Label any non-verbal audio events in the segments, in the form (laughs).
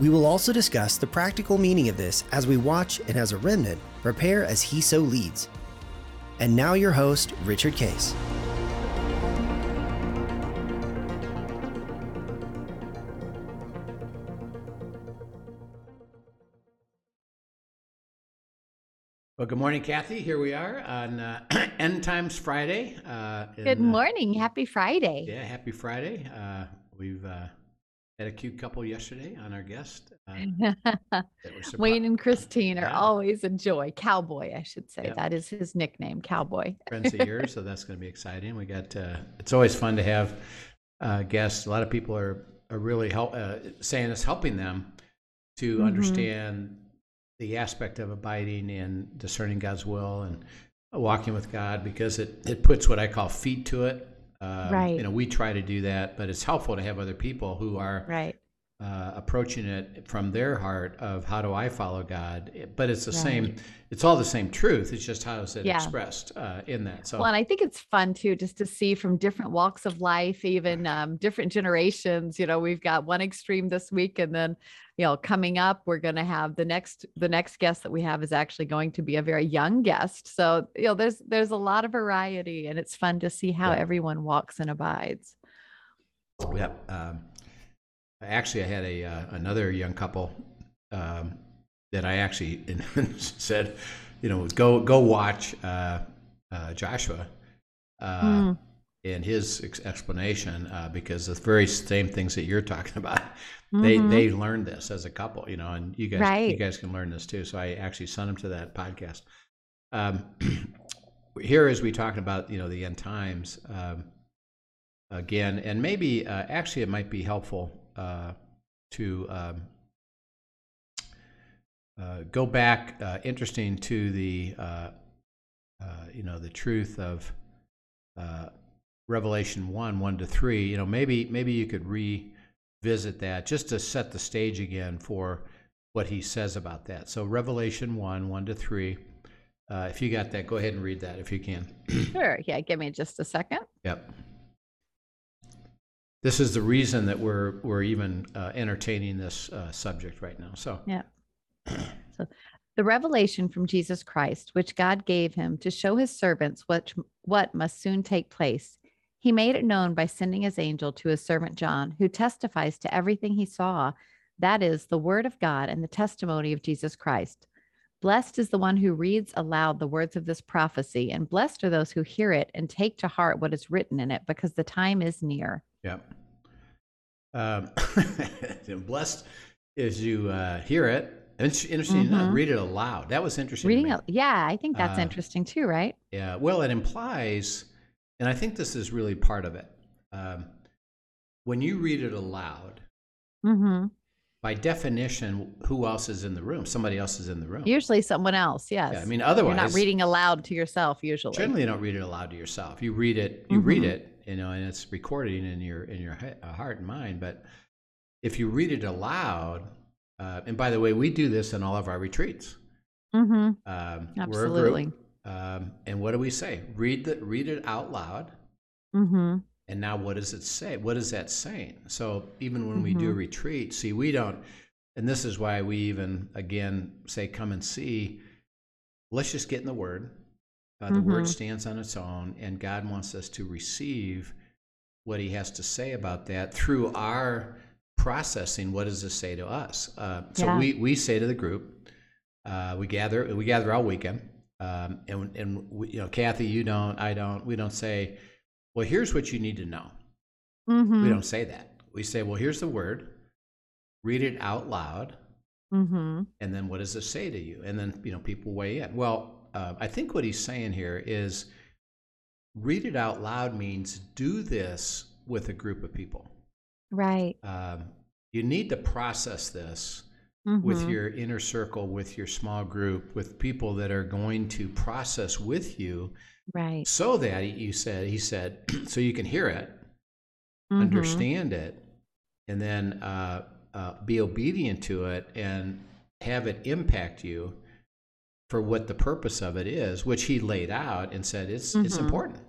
We will also discuss the practical meaning of this as we watch and as a remnant prepare as he so leads. And now, your host, Richard Case. Well, good morning, Kathy. Here we are on uh, (clears throat) End Times Friday. Uh, Good and, uh, morning. Happy Friday. yeah, happy Friday. Uh, we've uh, had a cute couple yesterday on our guest. Uh, (laughs) that were surpri- Wayne and Christine are Yeah. always a joy. Cowboy, I should say. Yep. That is his nickname, Cowboy. (laughs) friends of yours, so that's going to be exciting. We got. Uh, it's always fun to have uh, guests. A lot of people are are really help uh, saying it's helping them to Mhm. understand the aspect of abiding and discerning God's will and walking with God because it it puts what I call feet to it. Um, Right. You know, we try to do that, but it's helpful to have other people who are Right. uh, approaching it from their heart of how do I follow God. But it's the Right. same. It's all the same truth. It's just how is it Yeah. expressed uh, in that. So Well, and I think it's fun too, just to see from different walks of life, even um, different generations. You know, we've got one extreme this week, and then, you know, coming up, we're going to have the next the next guest that we have is actually going to be a very young guest. So, you know, there's there's a lot of variety, and it's fun to see how Yeah. everyone walks and abides. yeah Um, actually, I had a uh, another young couple um, that I actually (laughs) said, you know, go go watch uh, uh, Joshua uh, Mm. And his ex- explanation uh, because the very same things that you're talking about. (laughs) They Mhm. they learned this as a couple, you know, and you guys you guys can learn this too. So I actually sent them to that podcast. Um, (clears throat) here, as we talking about, you know, the end times. Um, again, and maybe uh, actually it might be helpful uh, to um, uh, go back. Uh, interesting to the uh, uh, you know the truth of uh, Revelation one one to three. You know, maybe maybe you could revisit that just to set the stage again for what he says about that. So Revelation one one to three. Uh, if you got that, go ahead and read that if you can. (clears throat) Sure. Yeah. Give me just a second. Yep. This is the reason that we're we're even uh, entertaining this uh, subject right now. So Yeah. (clears throat) So the revelation from Jesus Christ, which God gave him to show his servants what, what must soon take place, he made it known by sending his angel to his servant John, who testifies to everything he saw. That is the word of God and the testimony of Jesus Christ. Blessed is the one who reads aloud the words of this prophecy, and blessed are those who hear it and take to heart what is written in it, because the time is near. Yep. Um, (laughs) blessed is you uh, hear it. It's interesting enough. Mhm. Read it aloud. That was interesting. to Reading, it, yeah, I think that's Uh, interesting too, right? Yeah. Well, it implies, and I think this is really part of it. Um, when you read it aloud, Mm-hmm. by definition, who else is in the room? Somebody else is in the room. Usually someone else, yes. Yeah, I mean, otherwise. You're not reading aloud to yourself usually. Generally, you don't read it aloud to yourself. You read it, you read Mhm. it, you know, and it's recording in your in your uh, heart and mind. But if you read it aloud, uh, and by the way, we do this in all of our retreats. Mm-hmm. Um, We're a Absolutely. group, um, and what do we say? Read the read it out loud. Mm-hmm. And now, what does it say? What is that saying? So even when we do Mhm. retreat, see, we don't, and this is why we even again say, "Come and see." Let's just get in the Word. Uh, the Word Mhm. stands on its own, and God wants us to receive what He has to say about that through our processing. What does this say to us? Uh, so Yeah. we we say to the group, uh, we gather we gather all weekend, um, and and we, you know, Kathy, you don't, I don't, we don't say, well, here's what you need to know. Mm-hmm. We don't say that. We say, well, here's the word. Read it out loud, Mm-hmm. and then what does it say to you? And then you know people weigh in. Well, uh, I think what he's saying here is, read it out loud means do this with a group of people. Right. Um, you need to process this with Mhm. your inner circle, with your small group, with people that are going to process with you right. so that you said, he said, (clears throat) so you can hear it, Mhm. understand it, and then uh, uh, be obedient to it and have it impact you for what the purpose of it is, which he laid out and said it's it's Mhm. important.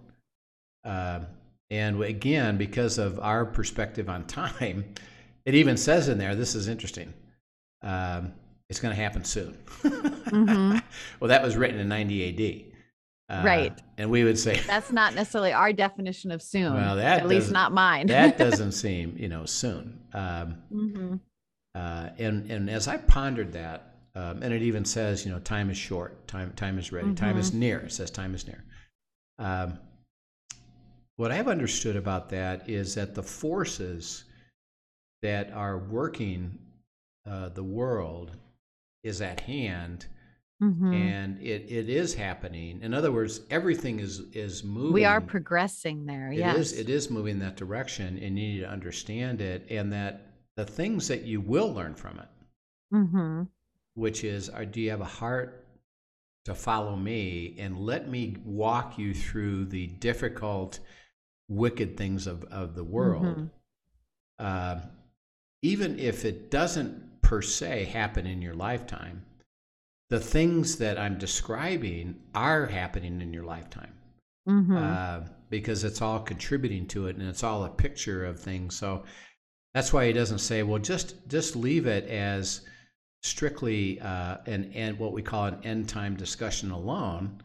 Um and again, because of our perspective on (laughs) time, it even says in there, this is interesting. Um, it's going to happen soon. Mhm. (laughs) well, that was written in 90 AD. Uh, Right. And we would say, That's not necessarily our definition of soon. Well, that at least doesn't- mine. that (laughs) doesn't seem, you know, soon. Um, Mhm. uh, and and as I pondered that, um, and it even says, you know, time is short, time time is ready, time is near. It says time is near. Um, what I've understood about that is that the forces that are working uh, the world is at hand, Mhm. and it, it is happening. In other words, everything is is moving. We are progressing there. It yes. is- It is moving in that direction, and you need to understand it, and that the things that you will learn from it, Mhm. which is, are, do you have a heart to follow me and let me walk you through the difficult, wicked things of, of the world? Mhm. Uh, even if it doesn't per se happen in your lifetime, the things that I'm describing are happening in your lifetime Mhm. uh, because it's all contributing to it and it's all a picture of things. So that's why he doesn't say, well, just just leave it as strictly uh, an and what we call an end time discussion alone,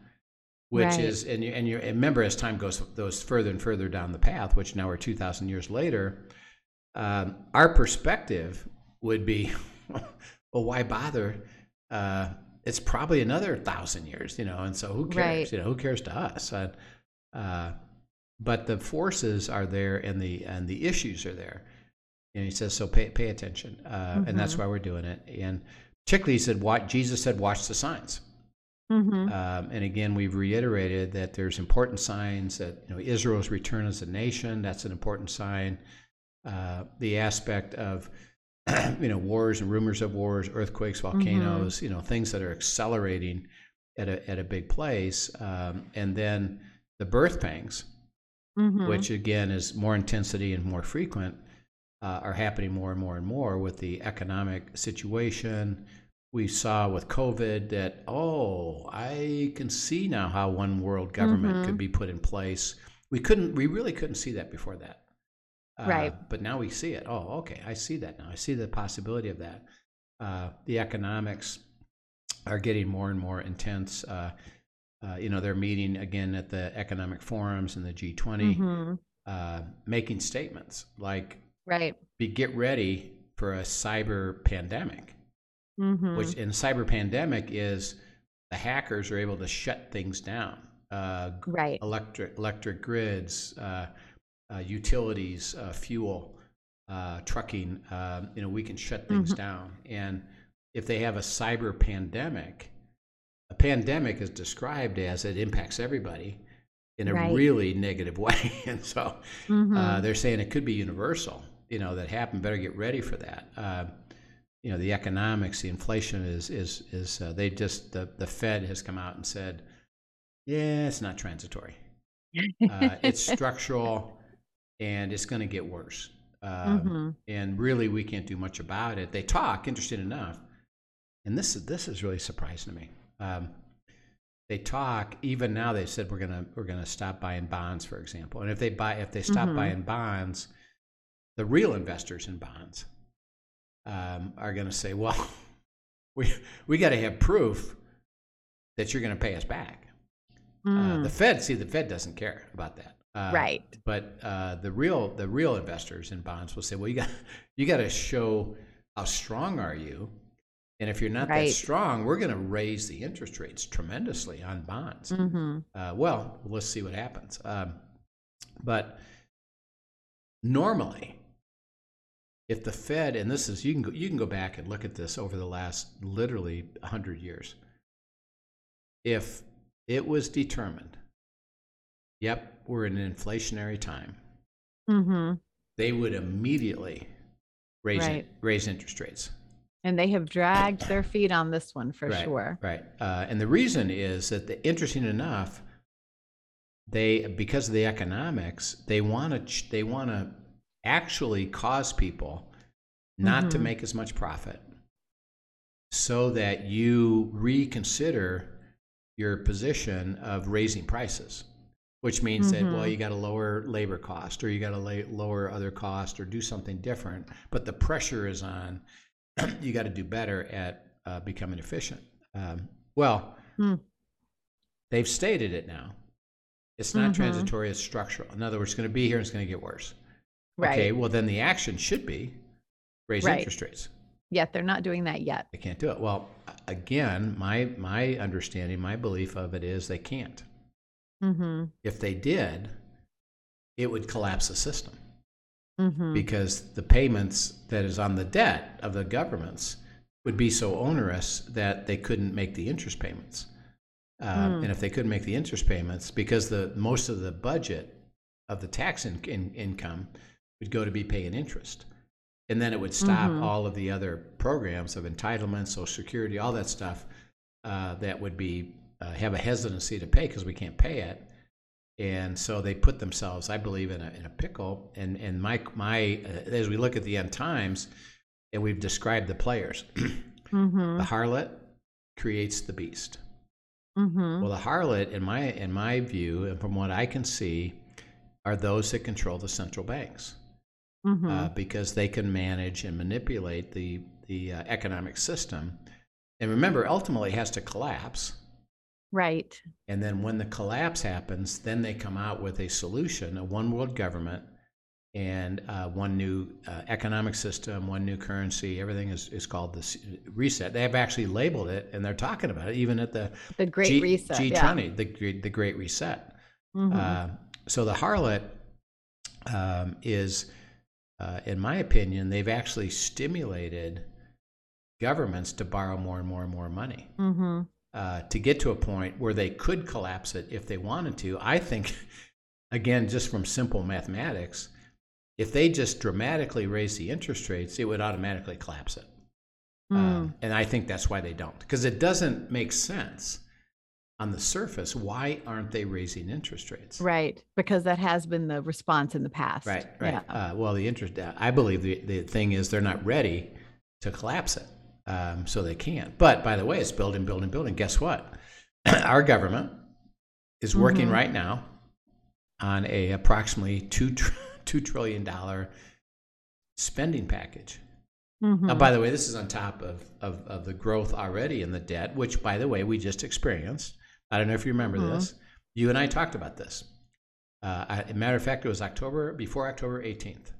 which Right. is and you, and you and remember as time goes goes further and further down the path, which now we're two thousand years later, um, our perspective would be, (laughs) well, why bother? Uh, it's probably another thousand years, you know, and so who cares? Right. You know, who cares to us? Uh, uh, but the forces are there, and the and the issues are there. And he says, so pay pay attention, uh, and that's Mhm. why we're doing it. And particularly, he said, "What Jesus said, watch the signs." Mhm. Um, and again, we've reiterated that there's important signs that you know Israel's return as a nation. That's an important sign. Uh, the aspect of (clears throat) you know wars and rumors of wars, earthquakes, volcanoes, you know things that are accelerating at a at a big place, um, and then the birth pangs, Mhm. which again is more intensity and more frequent, uh, are happening more and more and more with the economic situation. We saw with COVID that, oh, I can see now how one world government Mhm. could be put in place. We couldn't, we really couldn't see that before that. Uh, Right. But now we see it. Oh, okay, I see that now. I see the possibility of that. Uh, the economics are getting more and more intense. Uh, uh, you know, they're meeting again at the economic forums and the G20, Mhm. uh, making statements like, Right. be, get ready for a cyber pandemic, Mhm. which in cyber pandemic is the hackers are able to shut things down. Uh, right. electric electric grids, utilities, uh, fuel, uh, trucking. Um, you know, we can shut things Mhm. down. And if they have a cyber pandemic, a pandemic is described as it impacts everybody in a Right. really negative (laughs) way. and so Mhm. uh, they're saying it could be universal. You know, that happened. Better get ready for that. Uh, you know, the economics, the inflation is is is uh, they just the the Fed has come out and said, yeah, it's not transitory. (laughs) Uh, it's structural, and it's going to get worse. Um, Mhm. And really, we can't do much about it. They talk, interesting enough, and this is this is really surprising to me. Um, they talk even now. They said we're gonna we're gonna stop buying bonds, for example. And if they buy if they stop Mhm. buying bonds, the real investors in bonds um, are going to say, well, (laughs) we we got to have proof that you're going to pay us back. Uh, Mm. the Fed, see, the Fed doesn't care about that. Uh, Right. But uh, the real the real investors in bonds will say, well, you got you got to show how strong are you, and if you're not that strong, we're going to raise the interest rates tremendously on bonds. Mhm. Uh, well, let's see what happens. Um, but normally, if the Fed, and this is you can go, you can go back and look at this over the last literally hundred years. If it was determined, yep, we're in an inflationary time, Mhm. they would immediately raise in- raise interest rates. And they have dragged their feet on this one for right, sure. Right. Uh, and the reason is that, the, interesting enough, they because of the economics, they want to ch- they want to actually cause people not to Mhm. make as much profit, so that you reconsider your position of raising prices, which means that well Mhm. you got to lower labor cost or you got to la- lower other cost or do something different, but the pressure is on. (clears throat) you got to do better at uh, becoming efficient. Um, well, Hmm. they've stated it now. It's not Mhm. transitory; it's structural. In other words, it's going to be here. and It's going to get worse. Right. Okay. Well, then the action should be raise Right. interest rates. Yet they're not doing that yet. They can't do it. Well, again, my my understanding, my belief of it is they can't. Mm-hmm. If they did, it would collapse the system Mm-hmm. because the payments that is on the debt of the governments would be so onerous that they couldn't make the interest payments. Um, Hmm. And if they couldn't make the interest payments, because the most of the budget of the tax in, in, income would go to be paying interest, and then it would stop Mhm. all of the other programs of entitlement, Social Security, all that stuff uh, that would be uh, have a hesitancy to pay because we can't pay it, and so they put themselves, I believe, in a in a pickle. And and my my uh, as we look at the end times, and we've described the players, (clears throat) Mm-hmm. the harlot creates the beast. Mm-hmm. Well, the harlot, in my in my view, and from what I can see, are those that control the central banks Mm-hmm. uh, because they can manage and manipulate the the uh, economic system. And remember, ultimately, it has to collapse. Right. And then when the collapse happens, then they come out with a solution, a one world government, and uh, one new uh, economic system, one new currency. Everything is, is called the reset. They have actually labeled it, and they're talking about it, even at the The Great G, Reset. G20, yeah. the, Great- the Great Reset. Mhm. Uh, so the harlot um, is, uh, in my opinion, they've actually stimulated governments to borrow more and more and more money Mhm. Uh, to get to a point where they could collapse it if they wanted to. I think, (laughs) again, just from simple mathematics, if they just dramatically raise the interest rates, it would automatically collapse it. Mm. Um, and I think that's why they don't, because it doesn't make sense on the surface. Why aren't they raising interest rates? Right. Because that has been the response in the past. Right, right. Yeah. Uh, well, the interest, I believe the, the thing is they're not ready to collapse it. Um, so they can't. But by the way, it's building, building, building. Guess what? (clears throat) Our government is working Mhm. right now on a approximately two, tr- (laughs) $2 trillion spending package. Now, Mhm. by the way, this is on top of, of, of the growth already in the debt, which, by the way, we just experienced. I don't know if you remember Mhm. this. You and I talked about this. Uh, I, matter of fact, it was October before October 18th.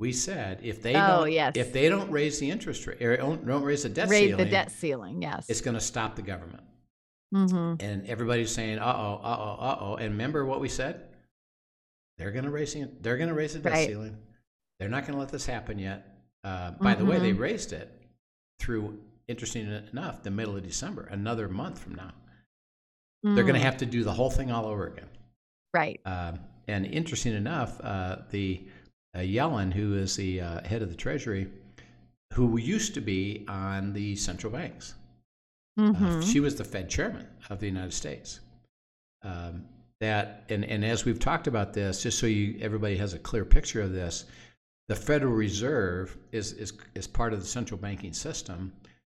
We said if they Oh, don't yes. if they don't raise the interest rate or don't, don't raise the debt Raise ceiling, the debt ceiling. Yes. it's going to stop the government. hmm And everybody's saying, "Uh oh, uh oh, uh oh." And remember what we said? They're going to raise the, they're going to raise the debt Right. ceiling. They're not going to let this happen yet. Uh, by the way, they Mhm. raised it through, interesting enough, the middle of December, another month from now. They're going to have to do the whole thing all over again. Mm. Right. Um, and interesting enough, uh, the uh, Yellen, who is the uh, head of the Treasury, who used to be on the central banks, uh, hmm she was the Fed chairman of the United States. Um, that and, and as we've talked about this, just so you everybody has a clear picture of this, the Federal Reserve is is, is part of the central banking system,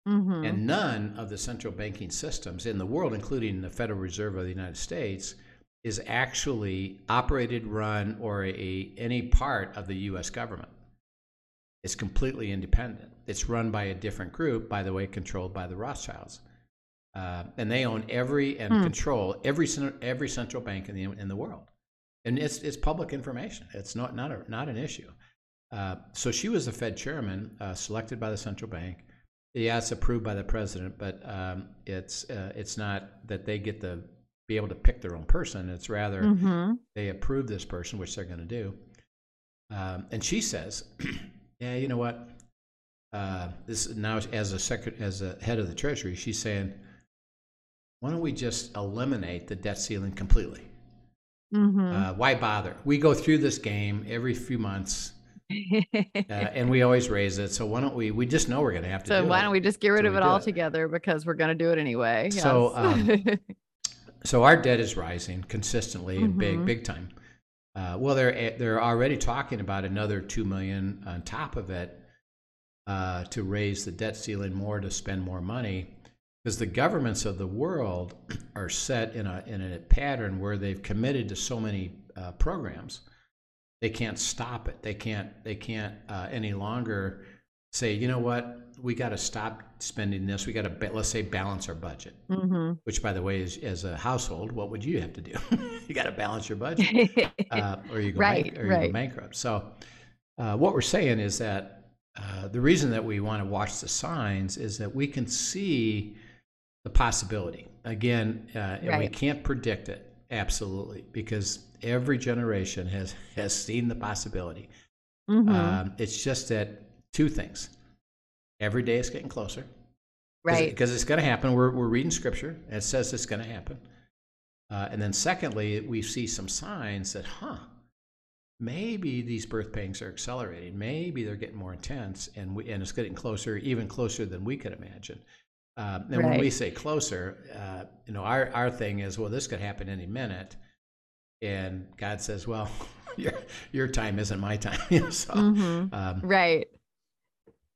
hmm and none of the central banking systems in the world, including the Federal Reserve of the United States, is actually operated, run, or a, any part of the U.S. government. It's completely independent. It's run by a different group, by the way, controlled by the Rothschilds, uh, and they own every and Hmm. control every every central bank in the in the world, and it's it's public information. It's not not a, not an issue. Uh, so she was the Fed chairman, uh, selected by the central bank. Yeah, it's approved by the president, but um, it's uh, it's not that they get to be able to pick their own person. It's rather hmm they approve this person, which they're going to do. Um, and she says, (clears throat) "Yeah, you know what? Uh, this now as a secret as a head of the Treasury, she's saying, why don't we just eliminate the debt ceiling completely? hmm Uh, why bother? We go through this game every few months. (laughs) uh, and we always raise it. So why don't we? We just know we're going to have to. so do why it. don't we just get rid So of it do altogether because we're going to do it anyway? So, Yes. (laughs) So our debt is rising consistently and big, Mhm. big time. Uh, well, they're they're already talking about another two million on top of it uh, to raise the debt ceiling more to spend more money because the governments of the world (clears throat) are set in a in a pattern where they've committed to so many uh, programs they can't stop it they can't they can't uh, any longer say you know what we got to stop spending this we got to let's say balance our budget hmm which by the way is as a household what would you have to do (laughs) you got to balance your budget (laughs) uh, or you go, Right, bank, or you go bankrupt. So, uh, what we're saying is that uh, the reason that we want to watch the signs is that we can see the possibility. Again, uh, and we can't predict it absolutely because every generation has has seen the possibility. Mhm. Um, it's just that two things. Every day it's getting closer right. because it's going to happen. We're, we're reading scripture, and it says it's going to happen. Uh, and then, secondly, we see some signs that, huh, maybe these birth pangs are accelerating. Maybe they're getting more intense, and we, and it's getting closer, even closer than we could imagine. Um, and when we say closer, uh, you know, our our thing is, well, this could happen any minute, and God says, well, (laughs) your your time isn't my time. (laughs) So Mhm. um, Right.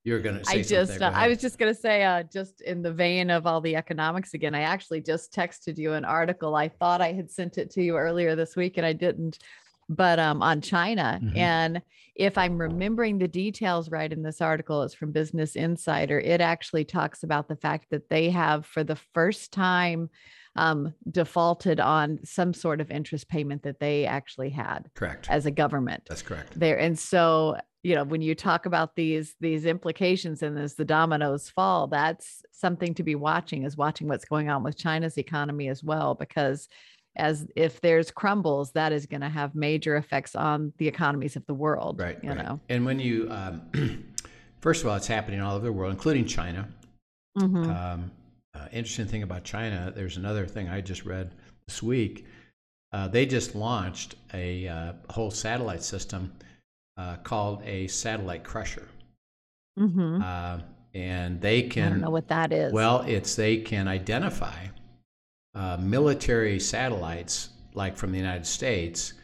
You're going to say I just, something. uh, I was just going to say, uh, just in the vein of all the economics again, I actually just texted you an article. I thought I had sent it to you earlier this week and I didn't, but um, on China. Mhm. And if I'm remembering the details right in this article, it's from Business Insider. It actually talks about the fact that they have, for the first time, um, defaulted on some sort of interest payment that they actually had correct. as a government That's correct. there and so you know when you talk about these these implications and as the dominoes fall that's something to be watching is watching what's going on with china's economy as well because as if there's crumbles that is going to have major effects on the economies of the world Right. you right. know And when you, um, (clears throat) first of all, it's happening all over the world, including China. Mhm. Um, uh, interesting thing about China, there's another thing I just read this week. Uh, they just launched a uh, whole satellite system uh, called a satellite crusher. Mhm. Uh, and they i don't can, know what that is well, it's they can identify uh, military satellites like from the United States,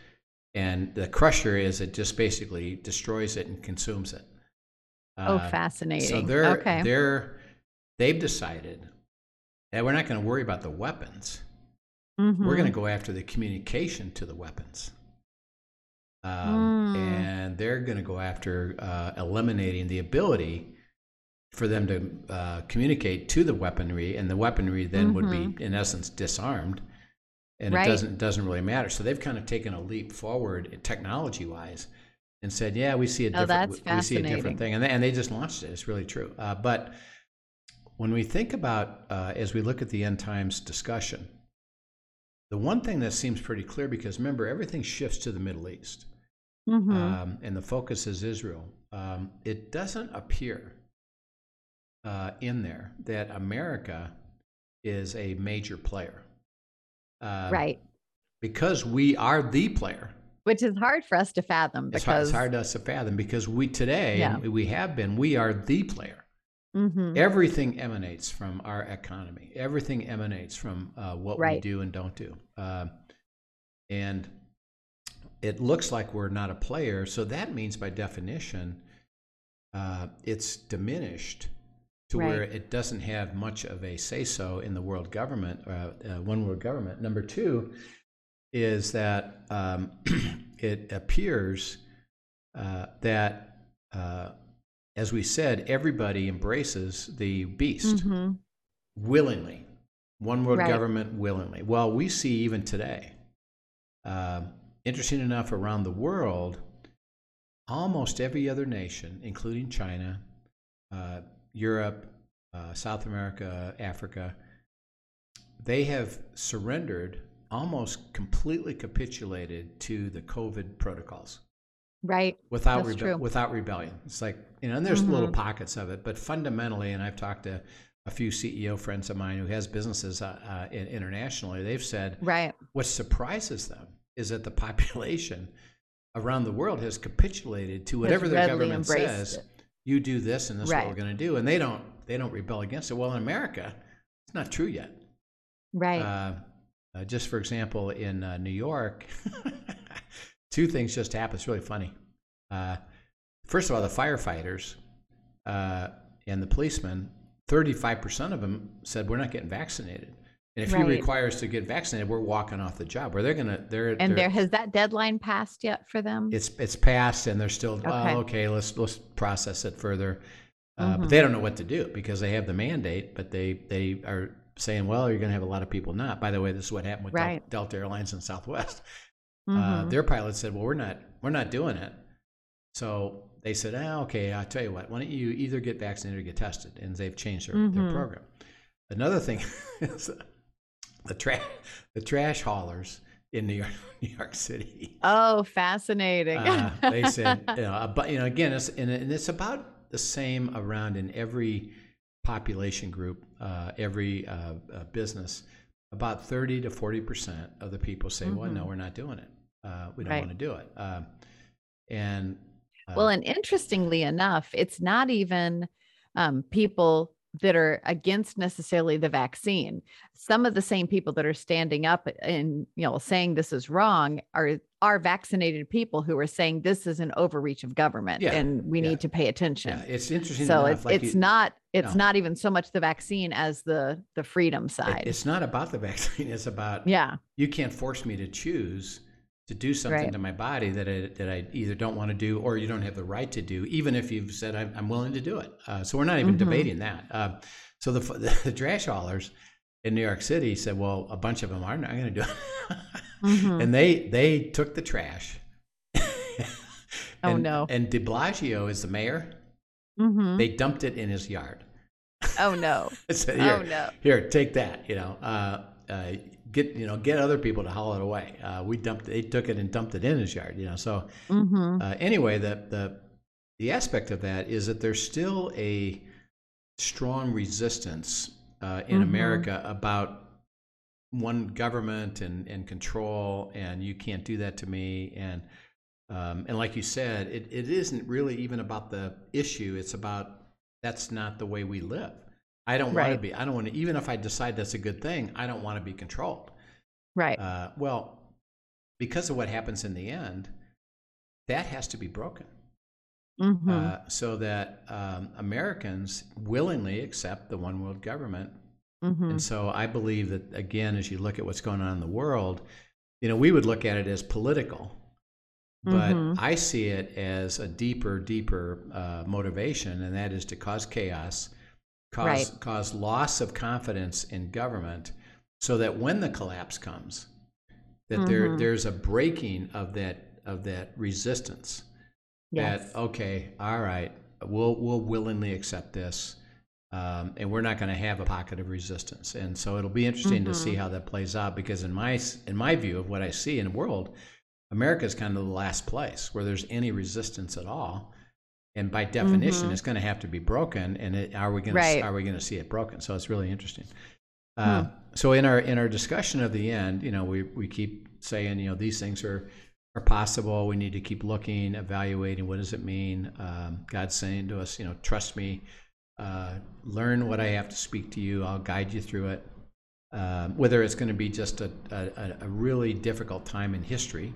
and the crusher is it just basically destroys it and consumes it. oh Uh, fascinating so they're okay they're they've decided that we're not going to worry about the weapons. We're Mhm. going to go after the communication to the weapons. Um, Mm. And they're going to go after uh, eliminating the ability for them to uh, communicate to the weaponry, and the weaponry then would be, in essence, disarmed. And Mm-hmm. Right. it doesn't it doesn't really matter. So they've kind of taken a leap forward technology wise, and said, "Yeah, we see a Oh, different that's we see a different thing," and they, and they just launched it. It's really true. Uh, but when we think about uh, as we look at the end times discussion, the one thing that seems pretty clear because remember everything shifts to the Middle East, Mhm. um, and the focus is Israel. Um, it doesn't appear uh, in there that America is a major player, uh, right Because we are the player. which is hard for us to fathom It's hard, because it's hard to us to fathom because we today Yeah. we have been we are the player. Mhm. Everything emanates from our economy. Everything emanates from uh, what we do and don't do. Uh, and it looks like we're not a player, so that means by definition, uh, it's diminished to where it doesn't have much of a say so in the world government, uh, uh, one world government. Number two is that um, (clears throat) it appears uh, that, uh, as we said, everybody embraces the beast Mhm. willingly. One world Right. government willingly. Well, we see even today, uh, interesting enough, around the world, almost every other nation, including China, uh, Europe, uh, South America, Africa, they have surrendered, almost completely capitulated to the COVID protocols right without That's rebe- true. without rebellion. It's like you know, and there's little Mhm. pockets of it, but fundamentally, and I've talked to a few CEO friends of mine who has businesses uh, uh, internationally. They've said right what surprises them is that the population around the world has capitulated to whatever their government says. it. You do this, and this is what we're going to do, and they don't they don't rebel against it. Well, in America, it's not true yet. Right. Uh, uh, just for example, in uh, New York, (laughs) two things just happened. It's really funny. Uh, first of all, the firefighters uh, and the policemen, 35% of them said, We're not getting vaccinated. And if Right. you require us to get vaccinated, we're walking off the job. Where they're to, they're, and they're, there has that deadline passed yet for them? it's it's passed, and they're still, okay, Okay. okay let's let's process it further. Uh, Mhm. But they don't know what to do because they have the mandate, but they they are saying, well, you're going to have a lot of people not. By the way, this is what happened with Right. Delta Airlines and Southwest. (laughs) Uh, Mhm. their pilot said, "Well, we're not we're not doing it." So they said, "Ah, okay. I'll tell you what. Why don't you either get vaccinated or get tested?" And they've changed their, their Mhm. program. Another thing (laughs) is the trash the trash haulers in New York (laughs) New York City. oh, fascinating. Uh, they (laughs) said, you know, about, you know, again, it's and, and it's about the same around in every population group, uh, every uh, uh, business. About thirty to forty percent of the people say, "Well, no, Mhm. we're not doing it. Uh, we don't Right. want to do it." Um, and uh, Well, and interestingly enough, it's not even um, people that are against necessarily the vaccine. Some of the same people that are standing up and you know saying this is wrong are are vaccinated people who are saying this is an overreach of government Yeah, and we yeah. need to pay attention. yeah, it's interesting. so enough, it's like it's you- not it's No. not even so much the vaccine as the the freedom it- side. it's not about the (laughs) vaccine. It's about yeah, you can't force me to choose to do something Right. to my body that I, that I either don't want to do or you don't have the right to do, even if you've said I'm, I'm willing to do it. Uh, so we're not even Mhm. debating that. Uh, so the, the trash haulers in New York City said, well, a bunch of them are not going to do it. Mhm. (laughs) And they they took the trash. (laughs) Oh, no. And De Blasio is the mayor. Mhm. They dumped it in his yard. oh no, (laughs) said, here, oh no. here, take that. You know, uh, uh, get you know, get other people to haul it away. Uh, we dumped, they took it and dumped it in his yard. You know, so hmm uh, anyway, the the the aspect of that is that there's still a strong resistance uh, in Mhm. America about one government and, and control, and you can't do that to me. And um, and like you said, it, it isn't really even about the issue. It's about that's not the way we live. I don't want to be. I don't want to. Even if I decide that's a good thing, I don't want to be controlled. Right. Uh, well, because of what happens in the end, that has to be broken Mhm. uh, so that um, Americans willingly accept the one world government. Mhm. And so I believe that, again, as you look at what's going on in the world, you know, we would look at it as political. But Mhm. I see it as a deeper, deeper uh, motivation, and that is to cause chaos, cause Right. cause loss of confidence in government, so that when the collapse comes, that there Mhm. there's a breaking of that of that resistance yes. that okay, all right, we'll we'll willingly accept this, um, and we're not going to have a pocket of resistance. And so it'll be interesting to see Mhm. how that plays out because in my in my view of what I see in the world, America is kind of the last place where there's any resistance at all. And by definition, Mhm. it's going to have to be broken. And it, are we going Right. to are we going to see it broken? So it's really interesting. Uh, So in our in our discussion of the end, you know, we we keep saying, you know, these things are are possible. We need to keep looking, evaluating. What does it mean? Um, God's saying to us, you know, trust me. Uh, learn what I have to speak to you. I'll guide you through it. Um, whether it's going to be just a, a, a really difficult time in history,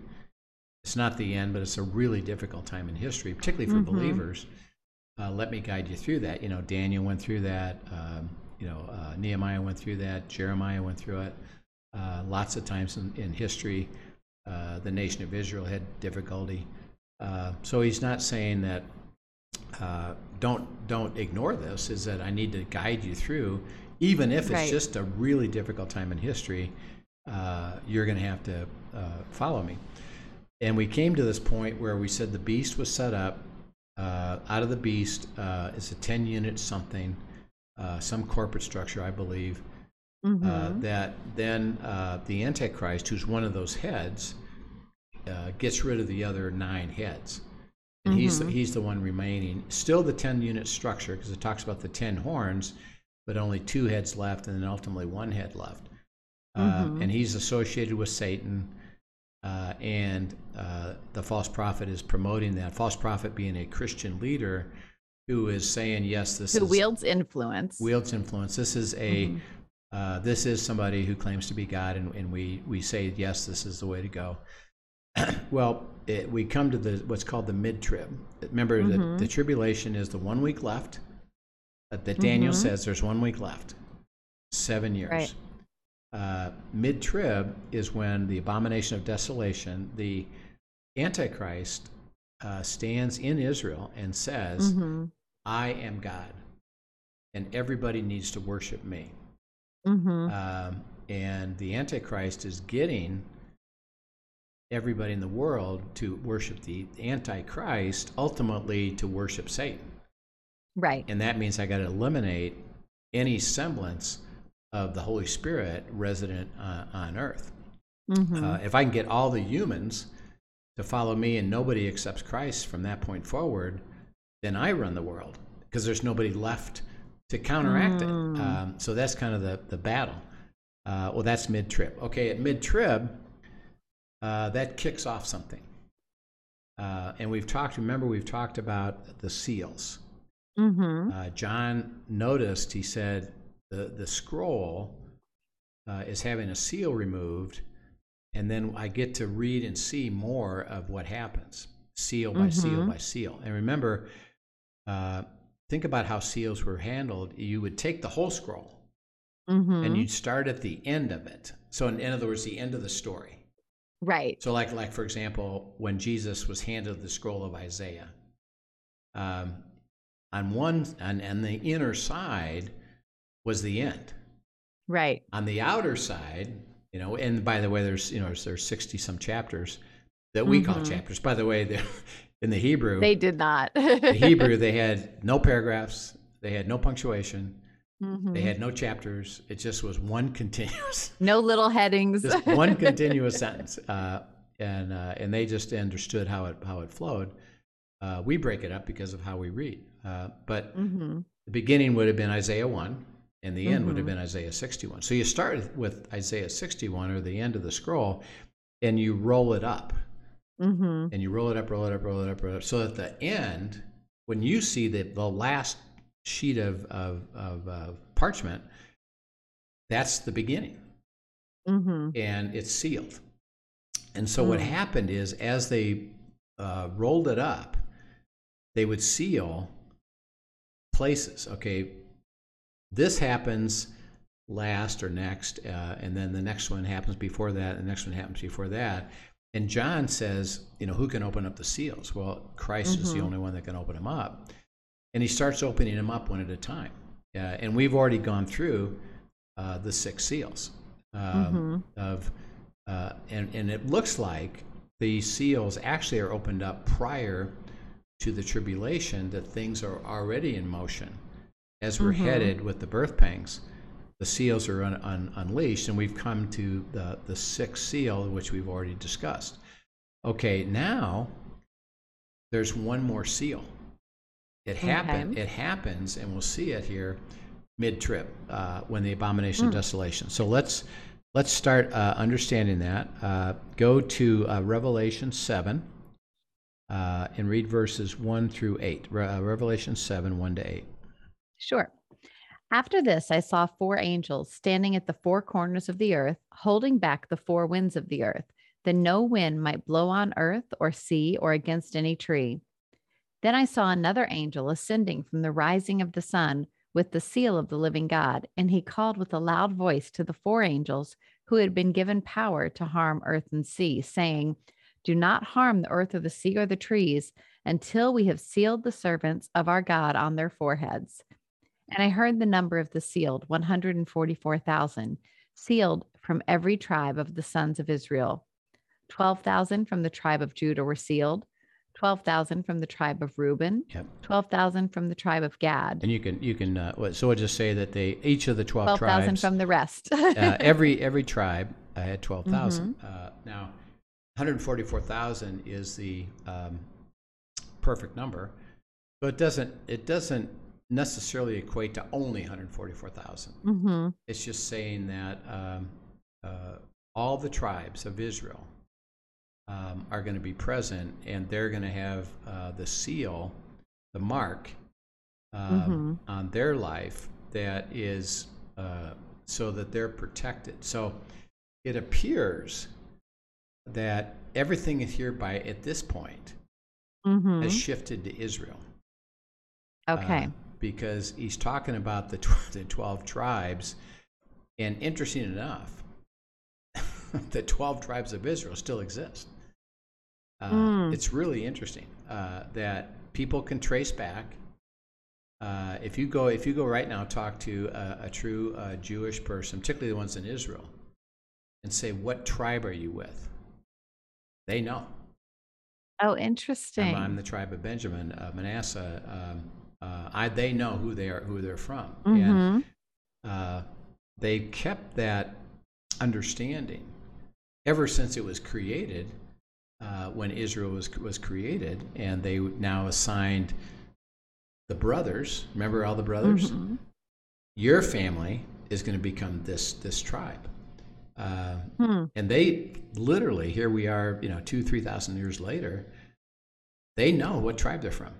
it's not the end, but it's a really difficult time in history, particularly for Mhm. believers. Uh, let me guide you through that. You know, Daniel went through that. Um, you know, uh, Nehemiah went through that. Jeremiah went through it. Uh, lots of times in, in history, uh, the nation of Israel had difficulty. Uh, so he's not saying that uh, don't don't ignore this. Is that I need to guide you through, even if it's Right. just a really difficult time in history. Uh, you're going to have to uh, follow me. And we came to this point where we said the beast was set up. Uh, out of the beast uh, is a 10 unit something, uh, some corporate structure, I believe, uh, Mhm. that then uh, the Antichrist, who's one of those heads, uh, gets rid of the other nine heads. And he's, the, Mhm. he's the one remaining. Still the 10 unit structure, because it talks about the 10 horns, but only two heads left, and then ultimately one head left. Mhm. And he's associated with Satan. Uh, and uh, the false prophet is promoting that. False prophet being a Christian leader who is saying, "Yes, this Who is wields influence. wields influence. This is a Mhm. uh, this is somebody who claims to be God, and, and we we say yes, this is the way to go. (clears throat) well, it, we come to the what's called the mid trib. Remember, Mhm. the, the tribulation is the one week left. That Daniel Mhm. says there's one week left, seven years. Right. Uh, mid trib is when the abomination of desolation, the Antichrist, uh, stands in Israel and says, Mhm. "I am God, and everybody needs to worship me." Mhm. um, and the antichrist is getting everybody in the world to worship the antichrist ultimately to worship satan right. and that means i got to eliminate any semblance of the holy spirit resident uh, on earth Mhm. uh, if i can get all the humans to follow me and nobody accepts christ from that point forward then i run the world because there's nobody left to counteract Mm. it um, so that's kind of the, the battle uh, well that's mid-trib okay at mid-trib uh, that kicks off something uh, and we've talked remember we've talked about the seals Mhm. uh, John noticed, he said, the, the scroll uh, is having a seal removed, and then I get to read and see more of what happens, seal by seal Mhm. by seal. And remember, uh, think about how seals were handled. You would take the whole scroll Mhm. and you'd start at the end of it. So, in, in other words, the end of the story. right. So, like, like for example, when Jesus was handed the scroll of Isaiah, um, on one on, on the inner side was the end. Right. On the outer side, you know, and by the way, there's you know there's sixty some chapters that we call Mhm. chapters. By the way, (laughs) in the Hebrew, They did not. (laughs) the Hebrew they had no paragraphs, they had no punctuation, Mhm. they had no chapters. It just was one (laughs) continuous no little headings. just one continuous sentence, uh, and uh, and they just understood how it how it flowed. Uh, we break it up because of how we read, uh, but Mhm. the beginning would have been Isaiah one, and the end would have Mhm. been Isaiah sixty one. So you start with Isaiah sixty one or the end of the scroll, and you roll it up, Mhm. and you roll it up, roll it up, roll it up, roll it up. So at the end, when you see the the last sheet of of, of uh, parchment, that's the beginning Mhm. and it's sealed. And so what Mm. happened is, as they uh, rolled it up, they would seal places. Okay, this happens last or next, uh, and then the next one happens before that, and the next one happens before that. And John says, you know, who can open up the seals? Well, Christ is the Mhm. only one that can open them up. And he starts opening them up one at a time. Uh, and we've already gone through uh, the six seals um, of, uh, and, and it looks like the seals actually are opened up prior to the tribulation, that things are already in motion. As we're Mhm. headed with the birth pangs, the seals are un, un, unleashed, and we've come to the, the sixth seal, which we've already discussed. Okay, now there's one more seal. It happened. Okay. It happens, and we'll see it here mid-trib uh, when the abomination of Mm. desolation. So let's let's start uh, understanding that. Uh, go to uh, Revelation seven uh, and read verses one through eight. Re- uh, Revelation seven one to eight. Sure. After this, I saw four angels standing at the four corners of the earth, holding back the four winds of the earth, that no wind might blow on earth or sea or against any tree. Then I saw another angel ascending from the rising of the sun with the seal of the living God, and he called with a loud voice to the four angels who had been given power to harm earth and sea, saying, Do not harm the earth or the sea or the trees until we have sealed the servants of our God on their foreheads. And I heard the number of the sealed 144,000, sealed from every tribe of the sons of Israel. 12,000 from the tribe of Judah were sealed, 12,000 from the tribe of Reuben, Yep. 12,000 from the tribe of Gad, And you can you can uh, so I'll just say that they each of the twelve 12,000 tribes from the rest. uh, (laughs) every every tribe uh, had 12,000. Mm-hmm. Uh, now, one hundred forty four thousand is the um, perfect number, but it doesn't it doesn't necessarily equate to only one hundred forty four thousand. hmm It's just saying that um, uh, all the tribes of Israel um, are going to be present, and they're going to have uh, the seal, the mark um, on their life that is uh, so that they're protected. So it appears that everything here by at this point hmm has shifted to Israel. Okay. Uh, because he's talking about the, tw- the 12 tribes. And interesting enough, (laughs) the 12 tribes of Israel still exist. Uh, Mm. It's really interesting uh, that people can trace back. Uh, if you go, if you go right now, talk to a, a true uh, Jewish person, particularly the ones in Israel, and say, "What tribe are you with?" They know. oh, I'm, interesting. I'm the tribe of Benjamin, uh, Manasseh. Um, uh, I, they know who they are, who they're from, hmm and uh, they kept that understanding ever since it was created. Uh, when Israel was was created, and they now assigned the brothers. Remember all the brothers? Mhm. Your family is going to become this this tribe. Uh, Hmm. and they literally here we are you know two three thousand years later they know what tribe they're from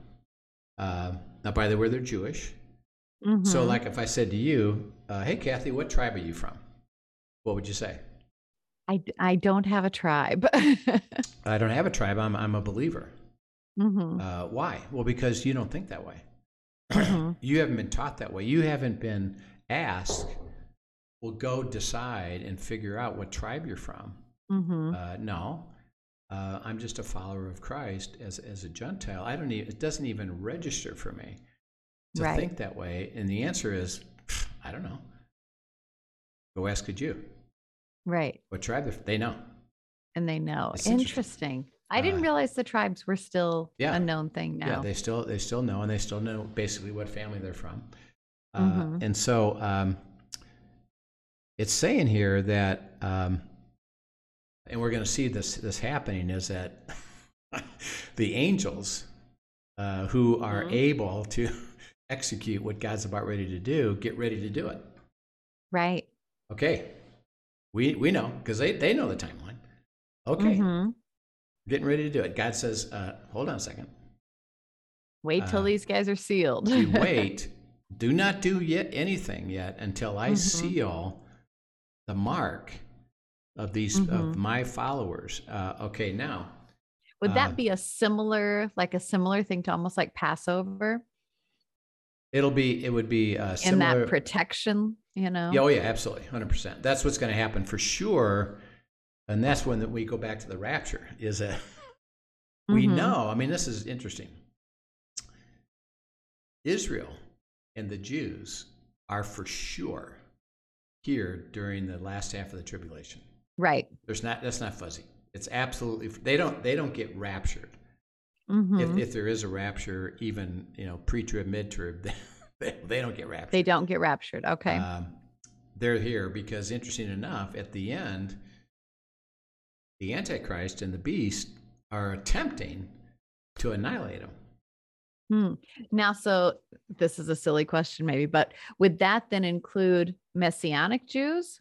uh, now by the way they're jewish. So Mhm. like if i said to you uh, hey kathy what tribe are you from? what would you say? I, I don't have a tribe. (laughs) i don't have a tribe. I'm, I'm a believer. Hmm uh, why? Well because you don't think that way. Mhm. (clears throat) you haven't been taught that way. You haven't been asked well go decide and figure out what tribe you're from. Hmm Uh, no, uh, I'm just a follower of Christ as as a Gentile. I don't even it doesn't even register for me to Right. think that way. And the answer is, I don't know. Go ask a Jew. Right. What tribe they know? And they know. It's interesting. Interesting. I didn't Uh, realize the tribes were still Yeah. a known thing now. Yeah, they still they still know, and they still know basically what family they're from. Uh, Mhm. And so um, it's saying here that, um, and we're going to see this this happening is that (laughs) the angels uh, who are Mhm. able to (laughs) execute what God's about ready to do get ready to do it. right. Okay, we we know because they they know the timeline. Okay, Mhm. getting ready to do it. God says, uh, hold on a second. Wait till Uh, these guys are sealed. (laughs) wait. Do not do yet anything yet until I Mhm. seal the mark of these Mhm. of my followers. Uh, okay, now Would uh, that be a similar, like a similar thing to almost like Passover it'll be it would be uh, in that protection? You know. Yeah, oh yeah, absolutely, hundred percent. That's what's going to happen for sure, and that's when that we go back to the rapture. Is that (laughs) we Mhm. know? I mean, this is interesting. Israel and the Jews are for sure here during the last half of the tribulation. Right. There's not that's not fuzzy. It's absolutely they don't they don't get raptured. Mhm. If if there is a rapture, even you know pre-trib, mid-trib, (laughs) they, they don't get raptured. they don't get raptured. Okay. Um, they're here because, interesting enough, at the end, the Antichrist and the beast are attempting to annihilate them. Hmm. Now, so this is a silly question, maybe, but would that then include Messianic Jews,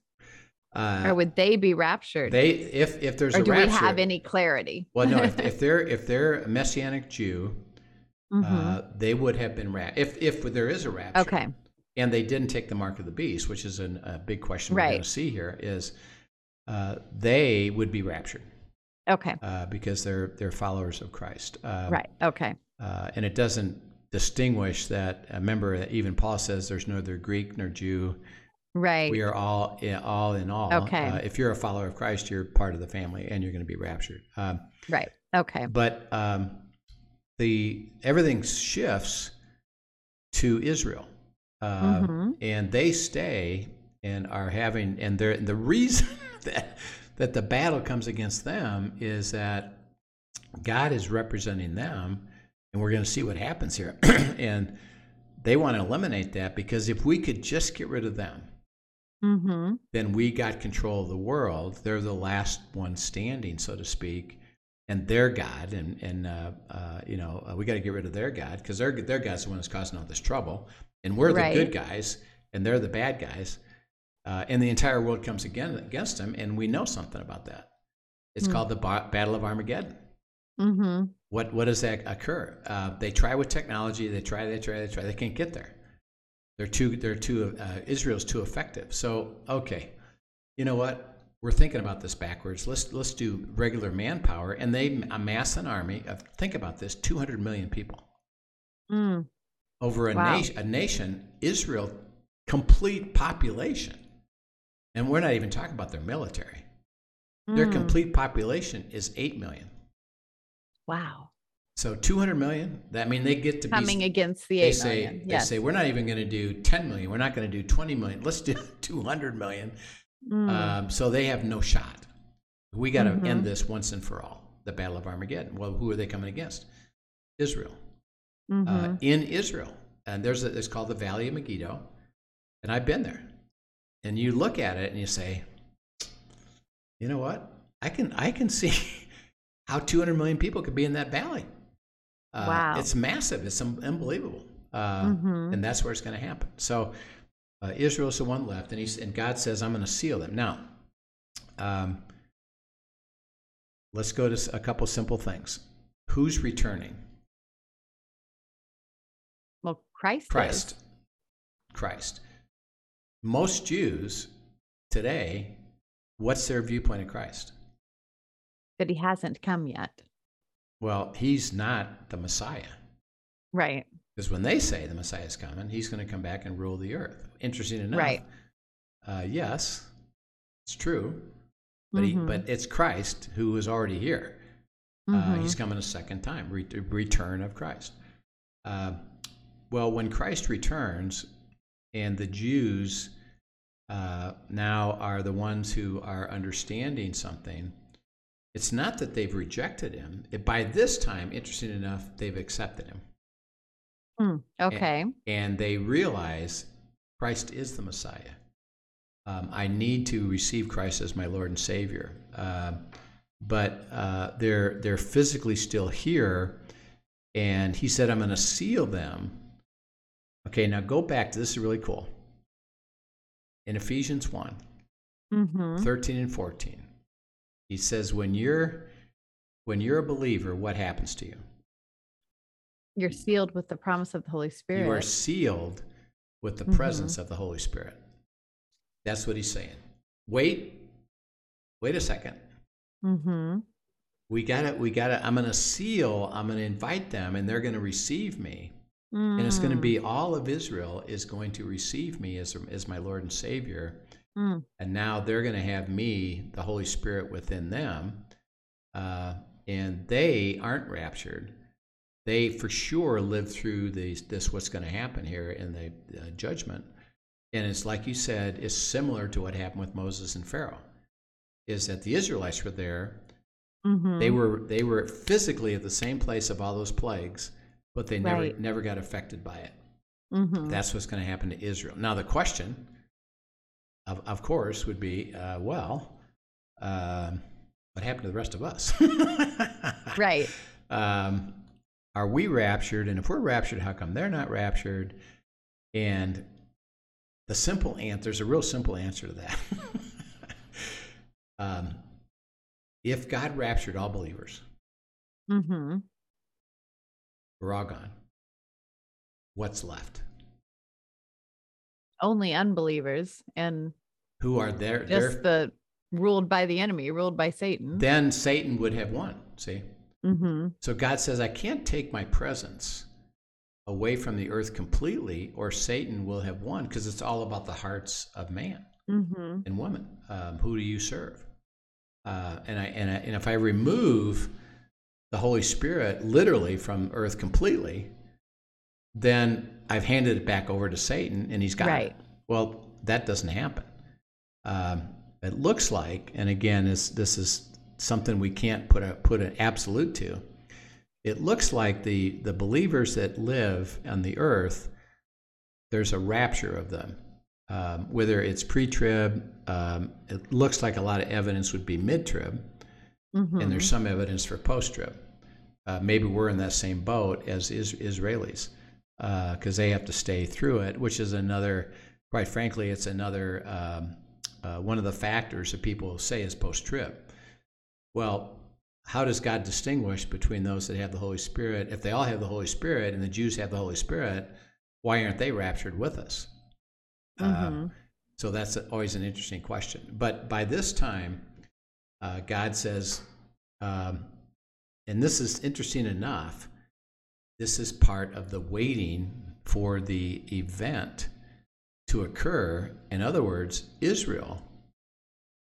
Uh, or would they be raptured, they, if if there's or a do rapture, we have any clarity? well, no, if, (laughs) if they're if they're a Messianic Jew, Mhm. uh, they would have been raptured. If if there is a rapture, okay. and they didn't take the mark of the beast, which is an, a big question we're going to see here, is uh, they would be raptured Okay. uh, because they're they're followers of Christ. Um, right. Okay. uh, and it doesn't distinguish that. uh, Remember, even Paul says there's neither Greek nor Jew. Right. We are all in, all in all. Okay. Uh, if you're a follower of Christ, you're part of the family, and you're going to be raptured. Um, right. Okay. but um, the everything shifts to Israel, uh, Mhm. and they stay and are having. And they're, the reason (laughs) that that the battle comes against them is that God is representing them, and we're going to see what happens here. (clears throat) and they want to eliminate that because if we could just get rid of them, Mhm. then we got control of the world. They're the last one standing, so to speak, and their God. And and uh, uh, you know uh, we got to get rid of their God because their their God's the one that's causing all this trouble, and we're the Right. good guys, and they're the bad guys, uh, and the entire world comes again against them, and we know something about that. It's Hmm. called the ba- Battle of Armageddon. Mm-hmm. What what does that occur? Uh, they try with technology. They try. They try. They try. They can't get there. They're too. They're too. Uh, Israel's too effective. So okay, you know what? We're thinking about this backwards. Let's let's do regular manpower, and they amass an army of. Think about this: two hundred million people Mm. over a Wow. nation. A nation, Israel, complete population, and we're not even talking about their military. Their Mm. complete population is eight million. Wow. So 200 million. That I mean they get to be Coming against the they say million. they say we're not even going to do 10 million. We're not going to do 20 million. Let's do (laughs) 200 million. Mm. Um, so they have no shot. We got to Mhm. end this once and for all. The Battle of Armageddon. Well, who are they coming against? Israel. Uh, Mhm. in Israel, and there's a, it's called the Valley of Megiddo, and I've been there. And you look at it and you say, you know what? I can I can see (laughs) how 200 million people could be in that valley. Uh, Wow. It's massive. It's un- unbelievable. Uh, Mhm. And that's where it's going to happen. So uh, Israel's the one left, and, he's, and God says, I'm going to seal them. Now, um, let's go to a couple simple things. Who's returning? well, Christ. is. Christ. Christ. Most Jews today, what's their viewpoint of Christ? That he hasn't come yet. Well, he's not the Messiah. Right. Because when they say the Messiah is coming, he's going to come back and rule the earth. Interesting enough. Right. Uh, yes, it's true. But, he, Mhm. but it's Christ who is already here. Uh, Mhm. he's coming a second time, re- return of Christ. Uh, well, when Christ returns, and the Jews uh, now are the ones who are understanding something, it's not that they've rejected him. It, by this time, interesting enough, they've accepted him. Mm. Okay. And they realize Christ is the Messiah. Um, I need to receive Christ as my Lord and Savior. Uh, but uh, they're they're physically still here, and he said, "I'm going to seal them." Okay, now go back to this is really cool. In Ephesians 1, Mm-hmm. 13 and 14, he says, "When you're when you're a believer, what happens to you? You're sealed with the promise of the Holy Spirit. You are sealed with the Mhm. presence of the Holy Spirit." That's what he's saying. Wait, wait a second. mm-hmm. we gotta we gotta i'm gonna seal i'm gonna invite them and they're gonna receive me and it's gonna Mm. be all of israel is going to receive me as, as my lord and savior Mm. and now they're gonna have me the holy spirit within them uh, and they aren't raptured they for sure live through these, this what's going to happen here in the uh, judgment and it's like you said it's similar to what happened with moses and pharaoh is that the israelites were there Mhm. they were they were physically at the same place of all those plagues, but they never Right. never got affected by it. Mhm. That's what's going to happen to Israel. Now the question, of of course, would be, uh, well, um, what happened to the rest of us? Right. (laughs) Um, are we raptured? And if we're raptured, how come they're not raptured? And the simple answer, there's a real simple answer to that. (laughs) um, if God raptured all believers, Mm-hmm. we're all gone. What's left? Only unbelievers and Who are there? just the ruled by the enemy, ruled by Satan. then Satan would have won. See? mm-hmm. So God says, I can't take my presence away from the earth completely, or Satan will have won, because it's all about the hearts of man Mm-hmm. and woman. Um, who do you serve? Uh, and, I, and, I, and if I remove the Holy Spirit literally from earth completely, then I've handed it back over to Satan and he's got Right. it. Well, that doesn't happen. Um, it looks like, and again, this, this is something we can't put, a, put an absolute to. It looks like the, the believers that live on the earth, there's a rapture of them um, whether it's pre-trib, um, it looks like a lot of evidence would be mid-trib, Mm-hmm. and there's some evidence for post-trib. Uh, maybe we're in that same boat as is- Israelis, because they have to stay through it, which is another. Quite frankly, it's another um, uh, one of the factors that people say is post trib. Well, how does God distinguish between those that have the Holy Spirit? If they all have the Holy Spirit and the Jews have the Holy Spirit, why aren't they raptured with us? Mm-hmm. Uh, so that's always an interesting question. But by this time, uh, God says, um, and this is interesting enough, this is part of the waiting for the event to occur. In other words, Israel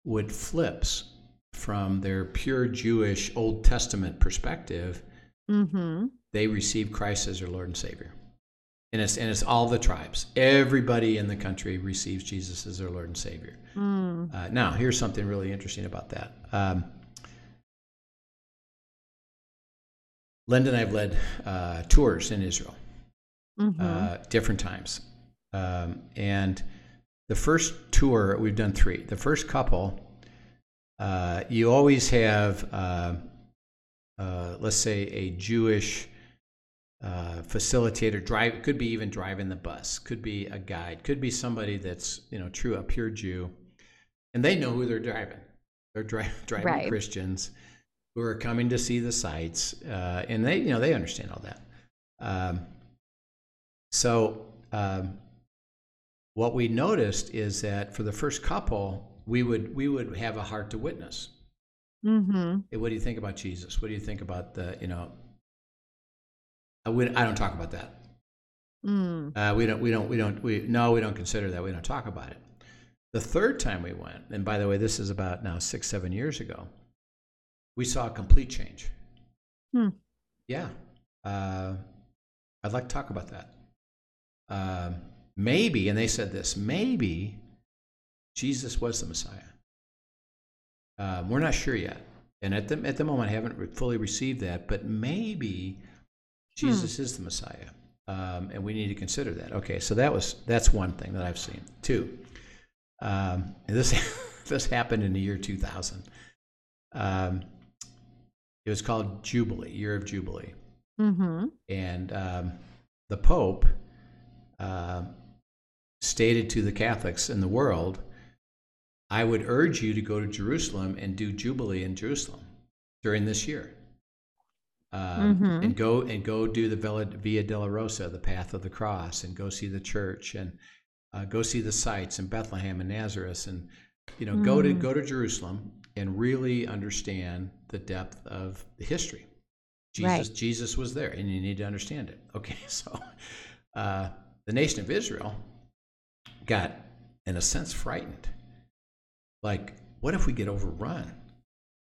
would flips from their pure Jewish Old Testament perspective, Mm-hmm. they receive Christ as their Lord and Savior. And it's, and it's all the tribes. Everybody in the country receives Jesus as their Lord and Savior. Mm. Uh, now, here's something really interesting about that. Um, Linda and I have led uh, tours in Israel, Mm-hmm. uh, different times. Um, and the first tour, we've done three. The first couple, uh, you always have, uh, uh, let's say, a Jewish uh, facilitator drive. Could be even driving the bus. Could be a guide. Could be somebody that's you know true a pure Jew, and they know who they're driving. They're dri- (laughs) driving Right. Christians who are coming to see the sites, uh, and they you know they understand all that. Um, so um, what we noticed is that for the first couple, we would we would have a heart to witness. Mm-hmm. Hey, what do you think about Jesus? What do you think about the you know? I, we, I don't talk about that. Mm. Uh, we don't. We don't. We don't. We no. We don't consider that. We don't talk about it. The third time we went, and by the way, this is about now six, seven years ago. We saw a complete change. Hmm. Yeah. Uh, I'd like to talk about that. Um, maybe, and they said this. Maybe Jesus was the Messiah. Um, we're not sure yet, and at the at the moment, I haven't fully received that. But maybe Jesus is the Messiah, um, and we need to consider that. Okay, so that was that's one thing that I've seen. Two, um, this (laughs) this happened in the year 2000. Um, it was called Jubilee, Year of Jubilee, Mm-hmm. and um, the Pope uh, stated to the Catholics in the world, "I would urge you to go to Jerusalem and do Jubilee in Jerusalem during this year." um, Mhm. and go and go do the Villa, Via Dolorosa, the Path of the Cross, and go see the church, and uh, go see the sites in Bethlehem and Nazareth, and you know, go to Mm. go to Jerusalem and really understand the depth of the history. Jesus, Right. Jesus was there, and you need to understand it. (laughs) Okay, so uh, the nation of Israel got, in a sense, frightened. Like, what if we get overrun?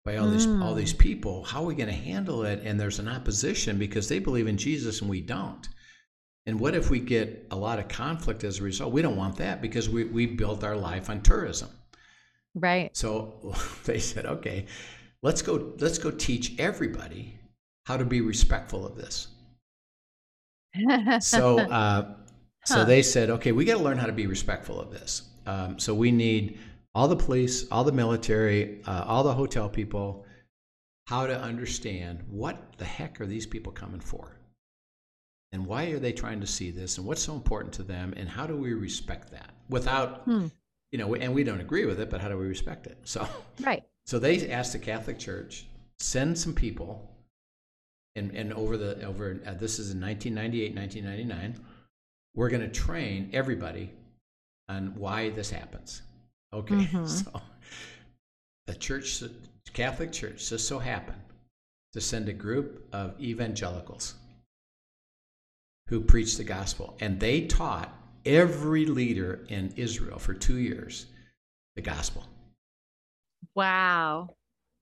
by all these all Mm. these people. How are we going to handle it? And there's an opposition because they believe in Jesus and we don't. And what if we get a lot of conflict as a result? We don't want that because we, we built our life on tourism. Right. So (laughs) they said, okay, let's go let's go teach everybody how to be respectful of this. So (laughs) uh, so Huh. they said, okay, we got to learn how to be respectful of this. Um, so we need all the police, all the military, uh, all the hotel people, how to understand what the heck are these people coming for, and why are they trying to see this, and what's so important to them, and how do we respect that without, Hmm. You know, and we don't agree with it, but how do we respect it? So. right. (laughs) So they asked the Catholic Church send some people, and and over the over uh, this is in 1998, 1999. We're going to train everybody on why this happens. Okay, Mhm. (laughs) so the church, Catholic Church, just so happened to send a group of evangelicals who preached the gospel, and they taught every leader in Israel for two years the gospel Wow.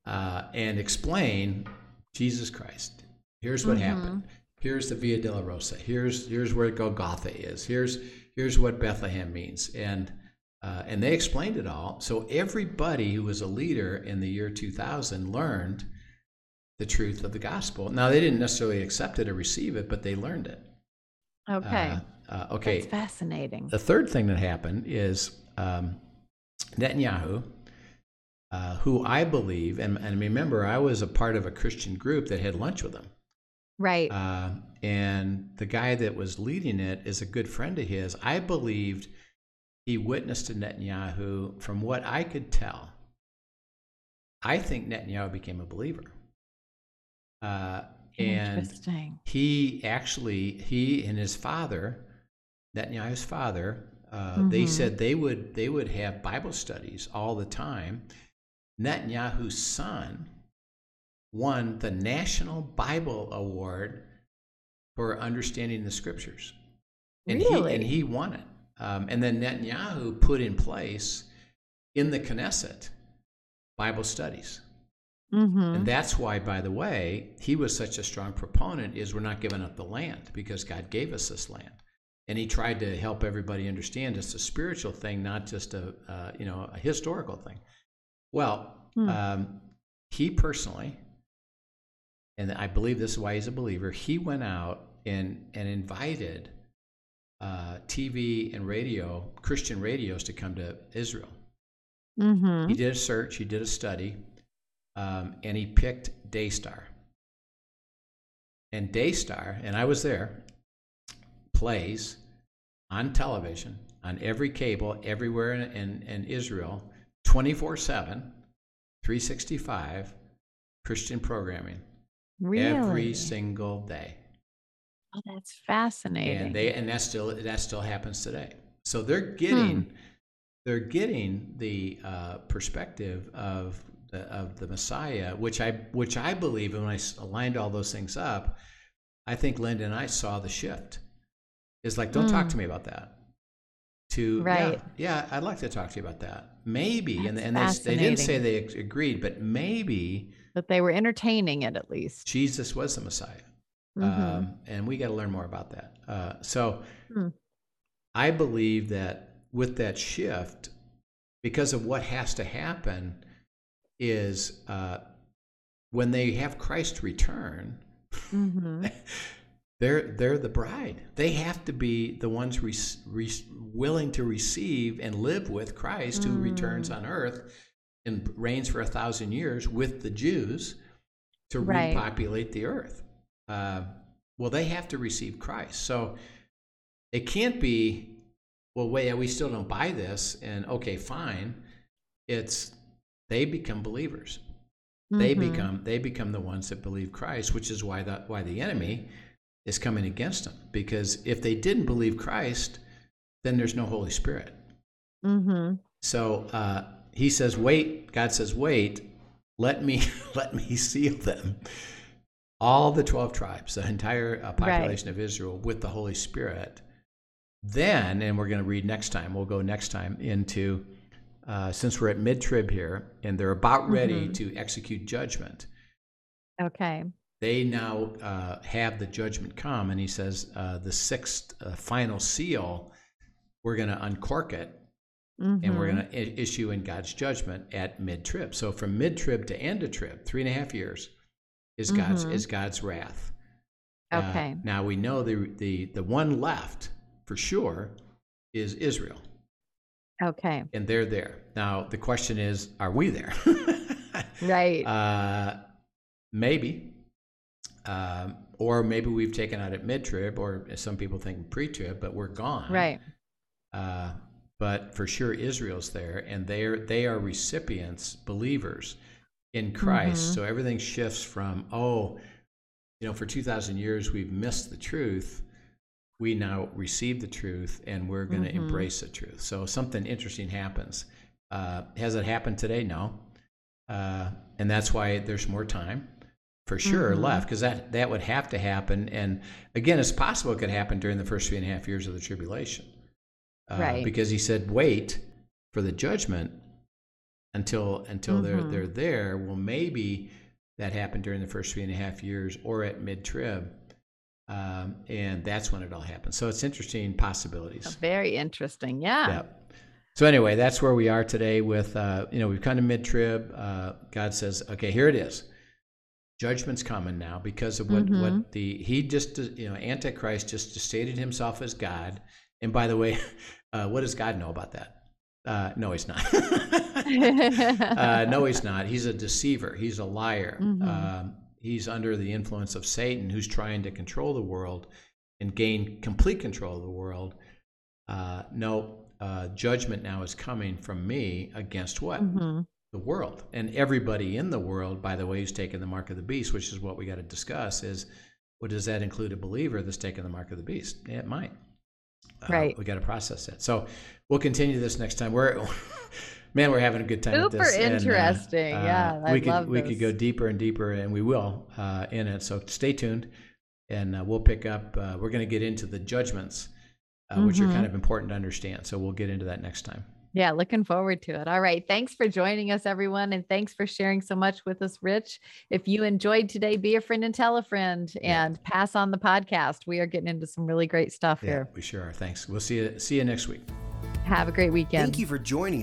uh, and explain Jesus Christ. Here's what Mhm. happened. Here's the Via Dolorosa. Here's here's where Golgotha is. Here's here's what Bethlehem means, and uh, and they explained it all. So everybody who was a leader in the year 2000 learned the truth of the gospel. Now they didn't necessarily accept it or receive it, but they learned it. Okay. Uh, uh, okay. That's fascinating. The third thing that happened is um, Netanyahu, uh, who I believe, and, and remember, I was a part of a Christian group that had lunch with him. right. Uh, and the guy that was leading it is a good friend of his. I believed he witnessed to Netanyahu, from what I could tell, I think Netanyahu became a believer. Uh, and Interesting. he actually he and his father netanyahu's father uh, they Mhm. said they would they would have bible studies all the time. Netanyahu's son won the national bible award for understanding the scriptures. And he and he won it. Um, and then netanyahu put in place in the knesset bible studies. Hmm and that's why, by the way, he was such a strong proponent is we're not giving up the land because God gave us this land. And he tried to help everybody understand it's a spiritual thing, not just a, uh, you know, a historical thing. Well, Hmm. um, he personally, and I believe this is why he's a believer, he went out and, and invited uh, TV and radio, Christian radios to come to Israel. hmm He did a search, he did a study, um, and he picked Daystar. And Daystar, and I was there, plays on television, on every cable, everywhere in, in, in Israel, 24 7, 365 Christian programming Really? every single day. oh, that's fascinating. And they and that still that still happens today. So they're Hmm. getting they're getting the uh, perspective of the of the Messiah, which I which I believe, and I aligned all those things up, I think Linda and I saw the shift. It's like, don't talk Hmm. to me about that. To Right. yeah, yeah, I'd like to talk to you about that. Maybe, and That's and they, they didn't say they agreed, but maybe but they were entertaining it at least. Jesus was the Messiah. Mhm. Um, and we got to learn more about that. Uh, so Hmm. I believe that with that shift, because of what has to happen, is uh, when they have Christ return, Mhm. (laughs) they're they're the bride. They have to be the ones re- re- willing to receive and live with Christ, who returns Mm. on earth and reigns for a thousand years with the Jews to Right. repopulate the earth. Uh, well, they have to receive Christ. So it can't be, well, wait, we still don't buy this, and okay, fine. It's they become believers they Mhm. become they become the ones that believe Christ, which is why the why the enemy is coming against them. Because if they didn't believe Christ, then there's no Holy Spirit. Mhm. So uh, he says, "Wait." God says, "Wait. Let me (laughs) let me seal them." All the twelve tribes, the entire uh, population of Israel, with the Holy Spirit. Then, and we're going to read next time. We'll go next time into uh, since we're at mid trib here, and they're about ready Mhm. to execute judgment Okay. They now uh, have the judgment come, and he says uh, the sixth uh, final seal, we're going to uncork it, and we're Mhm. going to issue in God's judgment at mid trib. So from mid trib to end of trib, three and a half years, is God's Mhm. is God's wrath. Uh, Okay. now we know the the the one left for sure is Israel, Okay. and they're there. Now the question is, are we there? (laughs) Right. Uh, maybe. Um, or maybe we've taken out at mid trib, or some people think pre trib, but we're gone. right. Uh, but for sure, Israel's there, and they're they are recipients, believers in Christ. Mhm. So everything shifts from oh, you know, for two thousand years we've missed the truth. We now receive the truth, and we're going to Mhm. embrace the truth. So something interesting happens. Uh, has it happened today? No, uh, and that's why there's more time for sure Mhm. left because that that would have to happen. And again, it's possible it could happen during the first three and a half years of the tribulation, uh, Right. Because he said, "Wait for the judgment until until they're Mhm. they're there." Well, maybe that happened during the first three and a half years or at mid trib, um, and that's when it all happens. So it's interesting possibilities. Very interesting. Yeah. Yep. So anyway, that's where we are today. With uh, you know, we've kind of mid trib. Uh, God says, "Okay, here it is. Judgment's coming now because of what Mhm. what the he just you know Antichrist just stated himself as God. And by the way, (laughs) uh, what does God know about that? Uh, no, he's not. (laughs) uh, no, he's (laughs) not. He's a deceiver. He's a liar. Mhm. Um, he's under the influence of Satan, who's trying to control the world and gain complete control of the world. Uh, no, uh, judgment now is coming from me against what? Mhm. The world. And everybody in the world, by the way, who's taken the mark of the beast, which is what we got to discuss, is well, does that include a believer that's taken the mark of the beast? Yeah, it might. Uh, Right. we got to process that. So we'll continue this next time. We're (laughs) man, we're having a good time. with Super this. And, uh, interesting. Yeah, I we could we could go deeper and deeper, and we will uh, in it. So stay tuned, and uh, we'll pick up. Uh, we're going to get into the judgments, uh, which are kind of important to understand. So we'll get into that next time. Yeah, looking forward to it. All right. Thanks for joining us, everyone. And thanks for sharing so much with us, Rich. If you enjoyed today, be a friend and tell a friend Yeah. and pass on the podcast. We are getting into some really great stuff here. we sure are. Thanks. We'll see you see you next week. Have a great weekend. Thank you for joining